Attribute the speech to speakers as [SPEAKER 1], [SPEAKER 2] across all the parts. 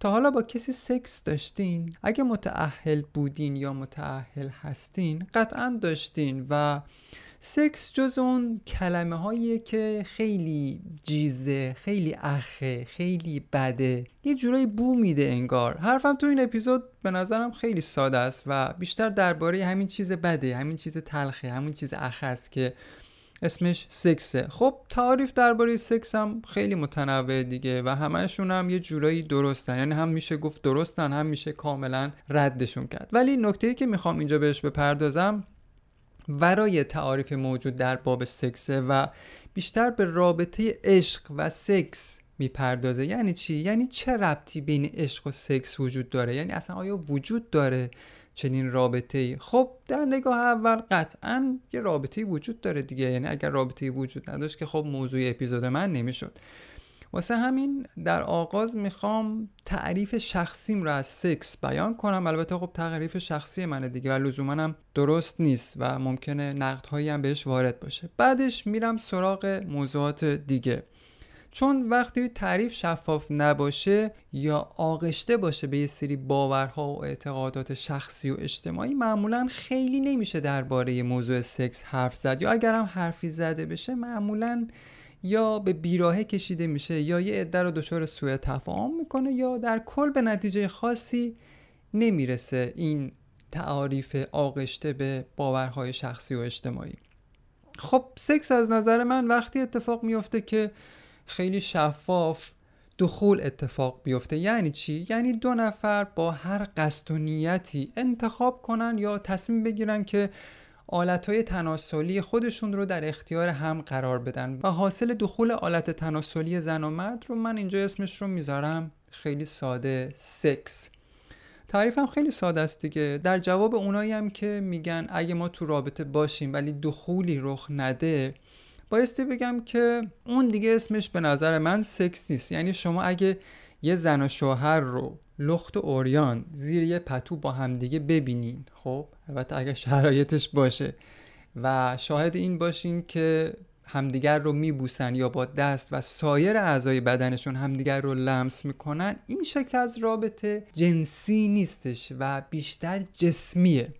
[SPEAKER 1] تا حالا با کسی سکس داشتین؟ اگه متعهل بودین یا متعهل هستین قطعا داشتین و سکس جز اون کلمه هاییه که خیلی جیزه خیلی اخه خیلی بده. یه جورایی بو میده انگار. حرفم تو این اپیزود به نظرم خیلی ساده است و بیشتر درباره همین چیز بده همین چیز تلخه همین چیز اخه است که اسمش سکسه خب تعریف درباره سکس هم خیلی متنوع دیگه و همهشون هم یه جورایی درستن. یعنی هم میشه گفت درستن هم میشه کاملا ردشون کرد. ولی نکته ای که می‌خوام اینجا بهش بپردازم ورای تعاریف موجود در باب سکسه و بیشتر به رابطه عشق و سکس می‌پردازه. یعنی چی؟ یعنی چه ربطی بین عشق و سکس وجود داره؟ یعنی اصلا آیا وجود داره؟ چنین رابطه ای خب در نگاه اول قطعا یه رابطه وجود داره دیگه. یعنی اگر رابطه وجود نداشت که خب موضوع اپیزود من نمی‌شد. واسه همین در آغاز می‌خوام تعریف شخصیم رو از سکس بیان کنم. البته خب تعریف شخصی منه دیگه و لزوما هم درست نیست و ممکنه نقدهایی هم بهش وارد باشه. بعدش میرم سراغ موضوعات دیگه. چون وقتی تعریف شفاف نباشه یا آغشته باشه به یه سری باورها و اعتقادات شخصی و اجتماعی معمولا خیلی نمیشه درباره موضوع سکس حرف زد. یا اگر هم حرفی زده بشه معمولا یا به بیراهه کشیده میشه یا یه عده رو دچار سوء تفاهم می‌کنه یا در کل به نتیجه خاصی نمی‌رسه این تعاریف آغشته به باورهای شخصی و اجتماعی. خب سکس از نظر من وقتی اتفاق میفته که خیلی شفاف دخول اتفاق بیفته. یعنی چی؟ یعنی دو نفر با هر قصد و نیتی انتخاب کنن یا تصمیم بگیرن که های تناسلی خودشون رو در اختیار هم قرار بدن. و حاصل دخول آلت تناسلی زن و مرد رو من اینجا اسمش رو می‌ذارم خیلی ساده سکس. تعریفم خیلی ساده است دیگه. در جواب اونایی هم که میگن اگه ما تو رابطه باشیم ولی دخولی رخ نده بایستی بگم که اون دیگه اسمش به نظر من سکس نیست. یعنی شما اگه یه زن و شوهر رو لخت و اوریان زیر یه پتو با همدیگه ببینین خب؟ البته اگه شرایطش باشه. و شاهد این باشین که همدیگر رو میبوسن یا با دست و سایر اعضای بدنشون همدیگر رو لمس می‌کنن این شکل از رابطه جنسی نیستش و بیشتر جسمیه.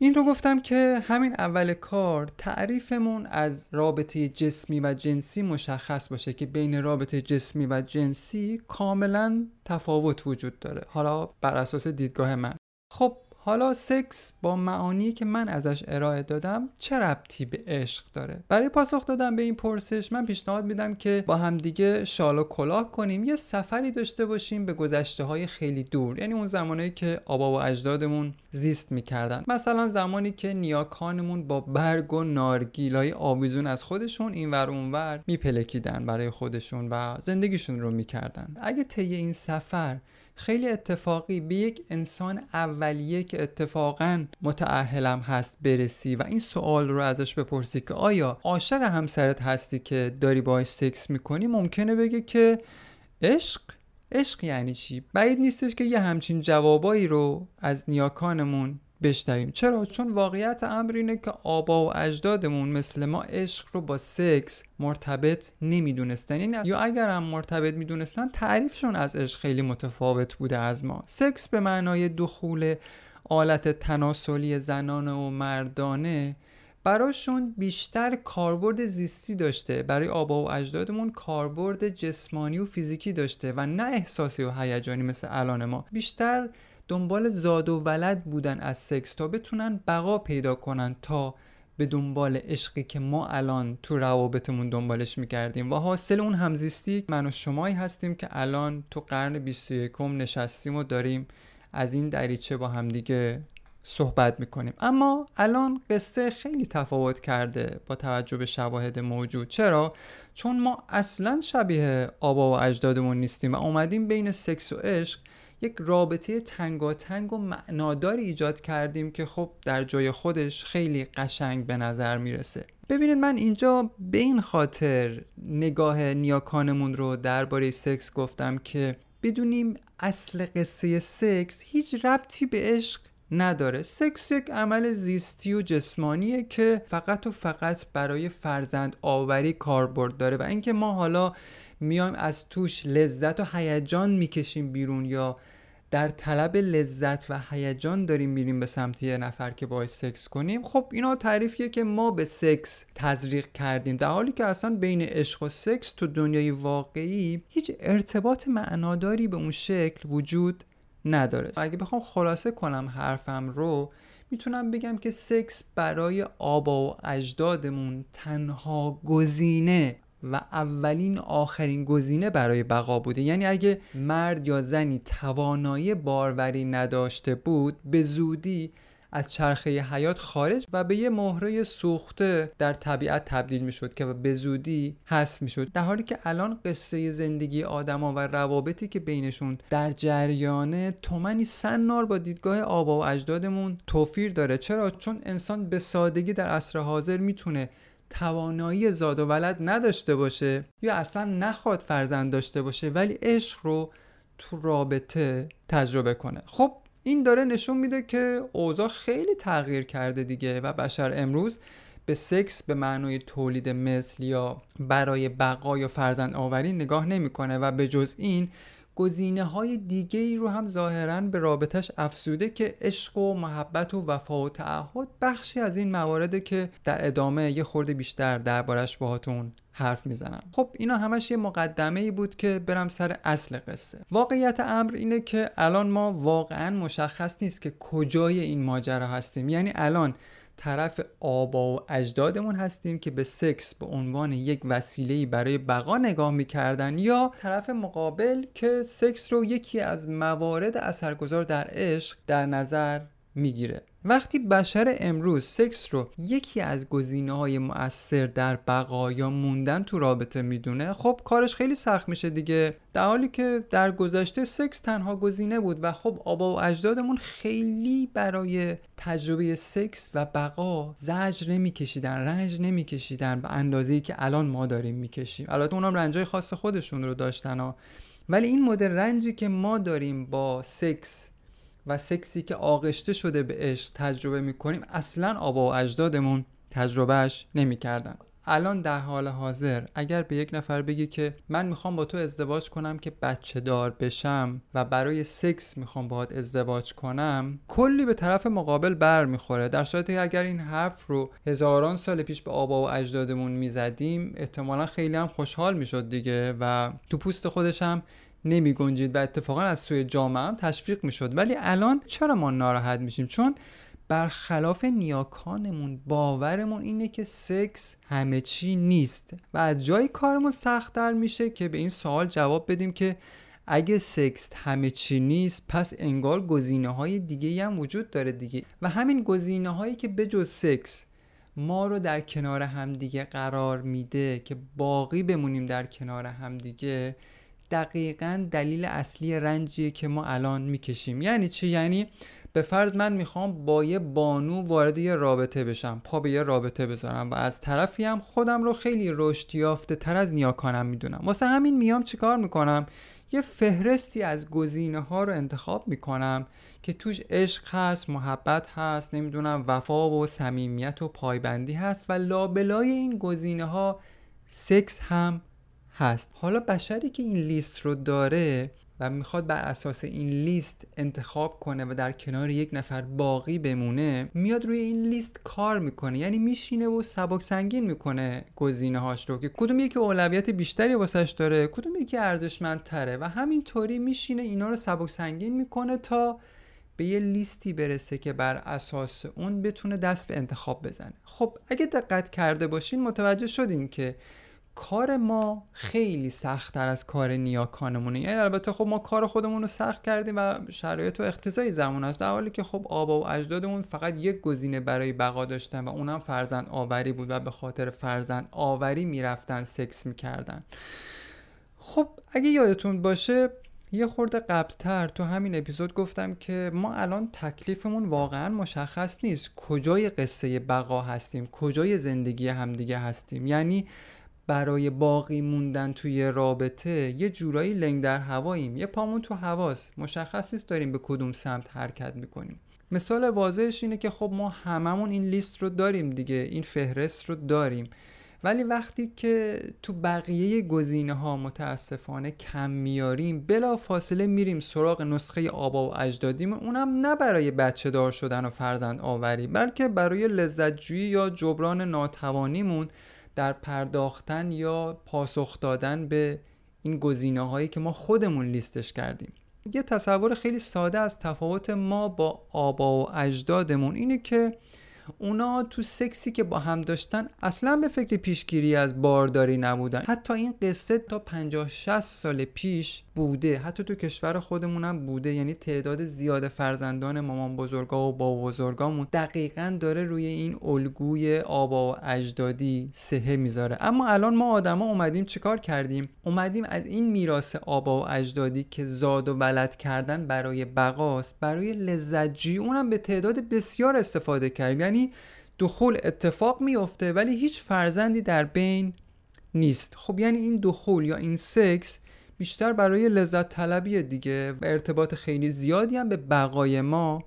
[SPEAKER 1] این رو گفتم که همین اول کار تعریفمون از رابطه جسمی و جنسی مشخص باشه که بین رابطه جسمی و جنسی کاملا تفاوت وجود داره. حالا بر اساس دیدگاه من. خب حالا سکس با معانی که من ازش ارائه دادم چه ربطی به عشق داره؟ برای پاسخ دادم به این پرسش من پیشنهاد میدم که با همدیگه شال و کلاه کنیم. یه سفری داشته باشیم به گذشته های خیلی دور یعنی اون زمانی که آبا و اجدادمون زیست می‌کردن. مثلا زمانی که نیاکانمون با برگ و نارگیلای آویزون از خودشون این ور اونور میپلکیدن برای خودشون و زندگیشون رو می‌کردن. اگه طی این سفر خیلی اتفاقی به یک انسان اولیه که اتفاقا متعهلم هست برسی و این سوال رو ازش بپرسی که آیا عاشق همسرت هستی که داری باهاش سکس می‌کنی؟ ممکنه بگه که عشق. عشق یعنی چی؟ بعید نیستش که یه همچین جوابایی رو از نیاکانمون بشنویم. چرا؟ چون واقعیت امر اینه که آبا و اجدادمون مثل ما عشق رو با سکس مرتبط نمی‌دونستن. یعنی یا اگر هم مرتبط می‌دونستن تعریفشون از عشق خیلی متفاوت بوده از ما. سکس به معنای دخول آلت تناسلی زنانه و مردانه براشون بیشتر کاربرد زیستی داشته. برای آبا و اجدادمون کاربرد جسمانی و فیزیکی داشته و نه احساسی و هیجانی مثل الان ما. بیشتر دنبال زاد و ولد بودن از سکس تا بتونن بقا پیدا کنن تا به دنبال عشقی که ما الان تو روابطمون دنبالش می‌کردیم. و حاصل اون همزیستی من و شمایی هستیم که الان تو قرن 21 نشستیم و داریم از این دریچه با همدیگه صحبت می‌کنیم. اما الان قصه خیلی تفاوت کرده با توجه به شواهد موجود. چرا؟ چون ما اصلا شبیه آبا و اجدادمون نیستیم و اومدیم بین سکس و عشق یک رابطه تنگاتنگ و معناداری ایجاد کردیم که خب در جای خودش خیلی قشنگ به نظر می‌رسه. ببینید من اینجا به این خاطر نگاه نیاکانمون رو درباره سکس گفتم که بدونیم اصل قصه سکس هیچ ربطی به عشق نداره. سکس یک عمل زیستی و جسمانیه که فقط و فقط برای فرزند آوری کاربرد داره و اینکه ما حالا میایم از توش لذت و هیجان می‌کشیم بیرون یا در طلب لذت و هیجان داریم میریم به سمت یه نفر که باید سکس کنیم؟ خب اینا تعریفیه که ما به سکس تزریق کردیم. در حالی که اصلا بین عشق و سکس تو دنیای واقعی هیچ ارتباط معناداری به اون شکل وجود نداره. اگه بخوام خلاصه کنم حرفم رو می‌تونم بگم که سکس برای آبا و اجدادمون تنها گزینه و اولین آخرین گزینه برای بقا بوده. یعنی اگه مرد یا زنی توانایی باروری نداشته بود به زودی از چرخه حیات خارج و به یه مهره سوخته در طبیعت تبدیل می شد که به زودی حس می شد در حالی که الان قصه زندگی آدما و روابطی که بینشون در جریانه تومنی سنار با دیدگاه آبا و اجدادمون توفیر داره. چرا؟ چون انسان به سادگی در عصر حاضر می‌تونه توانایی زاد و ولد نداشته باشه یا اصلا نخواد فرزند داشته باشه ولی عشق رو تو رابطه تجربه کنه. خب این داره نشون میده که اوضاع خیلی تغییر کرده دیگه و بشر امروز به سکس به معنای تولید مثل یا برای بقا یا فرزند آوری نگاه نمی‌کنه و به جز این گزینه های دیگه ای رو هم ظاهرا به رابطش افزوده که عشق و محبت و وفا و تعهد بخشی از این موارده که در ادامه یه خورده بیشتر دربارش باهاتون حرف می‌زنم. خب اینا همش یه مقدمه ای بود که برم سر اصل قصه. واقعیت امر اینه که الان ما واقعا مشخص نیست که کجای این ماجرا هستیم. یعنی الان طرف آبا و اجدادمون هستیم که به سکس به عنوان یک وسیله برای بقا نگاه می‌کردن یا طرف مقابل که سکس رو یکی از موارد اثرگذار در عشق در نظر می‌گیره. وقتی بشر امروز سکس رو یکی از گزینه های مؤثر در بقا یا موندن تو رابطه می‌دونه خب کارش خیلی سخت میشه دیگه در حالی که در گذشته سکس تنها گزینه بود و خب آبا و اجدادمون خیلی برای تجربه سکس و بقا زجر نمیکشیدن رنج نمیکشیدن به اندازه‌ای که الان ما داریم می‌کشیم البته اونم رنجای خاص خودشون رو داشتن ها. ولی این مدل رنجی که ما داریم با سکس و سکسی که آغشته شده به عشق تجربه می‌کنیم اصلا آبا و اجدادمون تجربهش نمی‌کردن. الان در حال حاضر اگر به یک نفر بگی که من می‌خوام با تو ازدواج کنم که بچه دار بشم و برای سکس می‌خوام باهات ازدواج کنم کلی به طرف مقابل بر می‌خوره. در صورتی که اگر این حرف رو هزاران سال پیش به آبا و اجدادمون می‌زدیم احتمالا خیلی هم خوشحال می‌شد دیگه و تو پوست خودش هم نمی گنجید و اتفاقا از سوی جامعه هم تشویق می ولی الان چرا ما ناراحت میشیم؟ چون برخلاف نیاکانمون باورمون اینه که سکس همه چی نیست و از جایی کارمون سختتر میشه که به این سوال جواب بدیم که اگه سکس همه چی نیست پس انگار گزینه های دیگه هم وجود داره دیگه. و همین گزینه هایی که بجز سکس ما رو در کنار همدیگه قرار میده که باقی بمونیم در کنار همدیگه دقیقا دلیل اصلی رنجیه که ما الان می‌کشیم. یعنی چی؟ یعنی به فرض من می‌خوام با یه بانو وارد یه رابطه بشم پا به یه رابطه بذارم و از طرفی هم خودم رو خیلی رشد یافته تر از نیاکانم می‌دونم. واسه همین میام چیکار می‌کنم؟ یه فهرستی از گزینه ها رو انتخاب می‌کنم که توش عشق هست محبت هست نمی‌دونم وفا و صمیمیت و پایبندی هست و لابلای این گزینه ها سکس هم هست. حالا بشری که این لیست رو داره و می‌خواد بر اساس این لیست انتخاب کنه و در کنار یک نفر باقی بمونه میاد روی این لیست کار می‌کنه. یعنی میشینه و سبک سنگین می‌کنه گزینه هاش رو که کدوم یکی اولویت بیشتری واسش داره کدوم یکی ارزشمندتره و همینطوری میشینه اینا رو سبک سنگین می‌کنه تا به یه لیستی برسه که بر اساس اون بتونه دست به انتخاب بزنه. خب اگه دقت کرده باشین متوجه شدین که کار ما خیلی سختتر از کار نیاکانمونه. یعنی البته خب ما کار خودمون رو سخت کردیم و شرایط و اقتضای زمان است. در حالی که خب آبا و اجدادمون فقط یک گزینه برای بقا داشتن و اونم فرزند آوری بود و به خاطر فرزند آوری می‌رفتن سکس می‌کردن. خب اگه یادتون باشه یه خورده قبلتر تو همین اپیزود گفتم که ما الان تکلیفمون واقعا مشخص نیست. کجای قصه بقا هستیم؟ کجای زندگی همدیگه هستیم؟ یعنی برای باقی موندن توی رابطه یه جورایی لنگ در هواییم. یه پامون تو هواست مشخص نیست داریم به کدوم سمت حرکت می‌کنیم. مثال واضحش اینه که خب ما هممون این لیست رو داریم دیگه. این فهرست رو داریم. ولی وقتی که تو بقیه گزینه ها متاسفانه کم میاریم بلا فاصله میریم سراغ نسخه آبا و اجدادیمون اونم نه برای بچه دار شدن و فرزند آوری بلکه برای لذتجویی یا جبران ناتوانیمون در پرداختن یا پاسخ دادن به این گزینه هایی که ما خودمون لیستش کردیم. یه تصور خیلی ساده از تفاوت ما با آبا و اجدادمون اینه که اونا تو سکسی که با هم داشتن اصلا به فکر پیشگیری از بارداری نبودن. حتی این قصه تا 50 60 سال پیش بوده. حتی تو کشور خودمونم بوده. یعنی تعداد زیاد فرزندان مامان بزرگا و بابا بزرگامون دقیقا داره روی این الگوی آبا و اجدادی سهه می‌ذاره. اما الان ما آدما اومدیم چیکار کردیم؟ اومدیم از این میراث آبا و اجدادی که زاد و ولد کردن برای بقاست برای لذتجویی اونم به تعداد بسیار استفاده کردیم. یعنی دخول اتفاق میفته ولی هیچ فرزندی در بین نیست. خب یعنی این دخول یا این سکس بیشتر برای لذت طلبی دیگه و ارتباط خیلی زیادی هم به بقای ما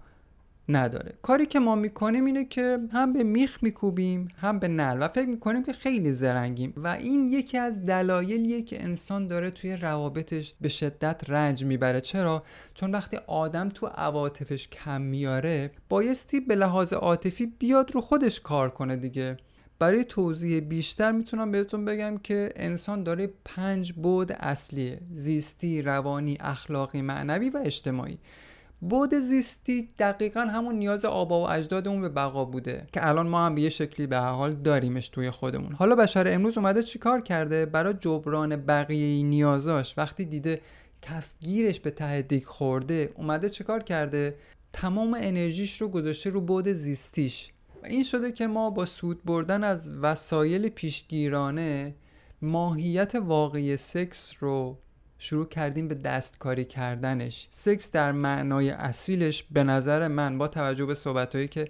[SPEAKER 1] نداره. کاری که ما می‌کنیم اینه که هم به میخ میکوبیم هم به نل و فکر می‌کنیم که خیلی زرنگیم و این یکی از دلایلیه که انسان داره توی روابطش به شدت رنج می‌بره. چرا؟ چون وقتی آدم تو عواطفش کم میاره بایستی به لحاظ عاطفی بیاد رو خودش کار کنه دیگه. برای توضیح بیشتر می‌تونم بهتون بگم که انسان داره پنج بود اصلی زیستی، روانی، اخلاقی، معنوی و اجتماعی. بود زیستی دقیقا همون نیاز آبا و اجدادمون به بقا بوده که الان ما هم به یه شکلی به حال داریمش توی خودمون. حالا بشر امروز اومده چیکار کرده؟ برای جبران بقیه نیازاش. وقتی دیده کفگیرش به ته دیگ خورده اومده چیکار کرده؟ تمام انرژیش رو گذاشته رو بود زیستیش. و این شده که ما با سود بردن از وسایل پیشگیرانه ماهیت واقعی سکس رو شروع کردیم به دستکاری کردنش. سکس در معنای اصیلش به نظر من با توجه به صحبتهایی که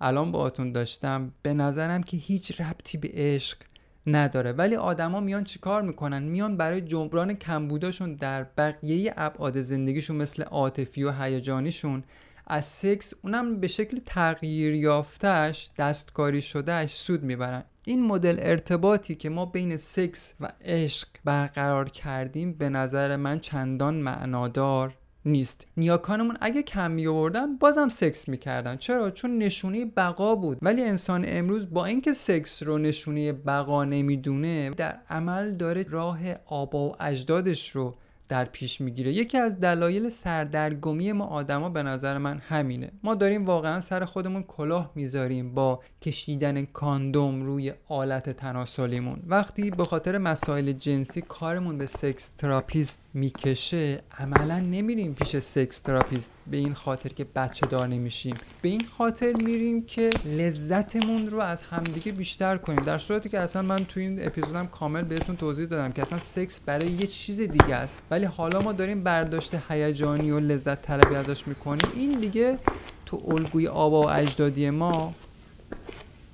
[SPEAKER 1] الان باهاتون داشتم به نظرم که هیچ ربطی به عشق نداره. ولی آدما میان چیکار می‌کنن؟ میان برای جبران کمبوداشون در بقیه ابعاد زندگیشون مثل عاطفی و هیجانیشون از سکس اونم به شکل تغییر یافتهش دستکاری شدهش سود می‌برن. این مدل ارتباطی که ما بین سکس و عشق برقرار کردیم به نظر من چندان معنادار نیست. نیاکانمون اگه کم می آوردن بازم سکس می‌کردن. چرا؟ چون نشونه بقا بود. ولی انسان امروز با اینکه سکس رو نشونه بقا نمی‌دونه در عمل داره راه آبا و اجدادش رو در پیش می‌گیره. یکی از دلایل سردرگمی ما آدما به نظر من همینه. ما داریم واقعا سر خودمون کلاه می‌ذاریم با کشیدن کاندوم روی آلت تناسلیمون. وقتی به خاطر مسائل جنسی کارمون به sex therapist می‌کشه عملا نمیریم پیش sex therapist به این خاطر که بچه دار نمیشیم. به این خاطر میریم که لذتمون رو از همدیگه بیشتر کنیم. در صورتی که اصلا من تو این اپیزودم کامل بهتون توضیح دادم که اصلا سکس برای یه چیز دیگه است. ولی حالا ما داریم برداشت هیجانی و لذت طلبی ازش می‌کنیم. این دیگه تو الگوی آبا و اجدادی ما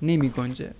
[SPEAKER 1] نمی گنجه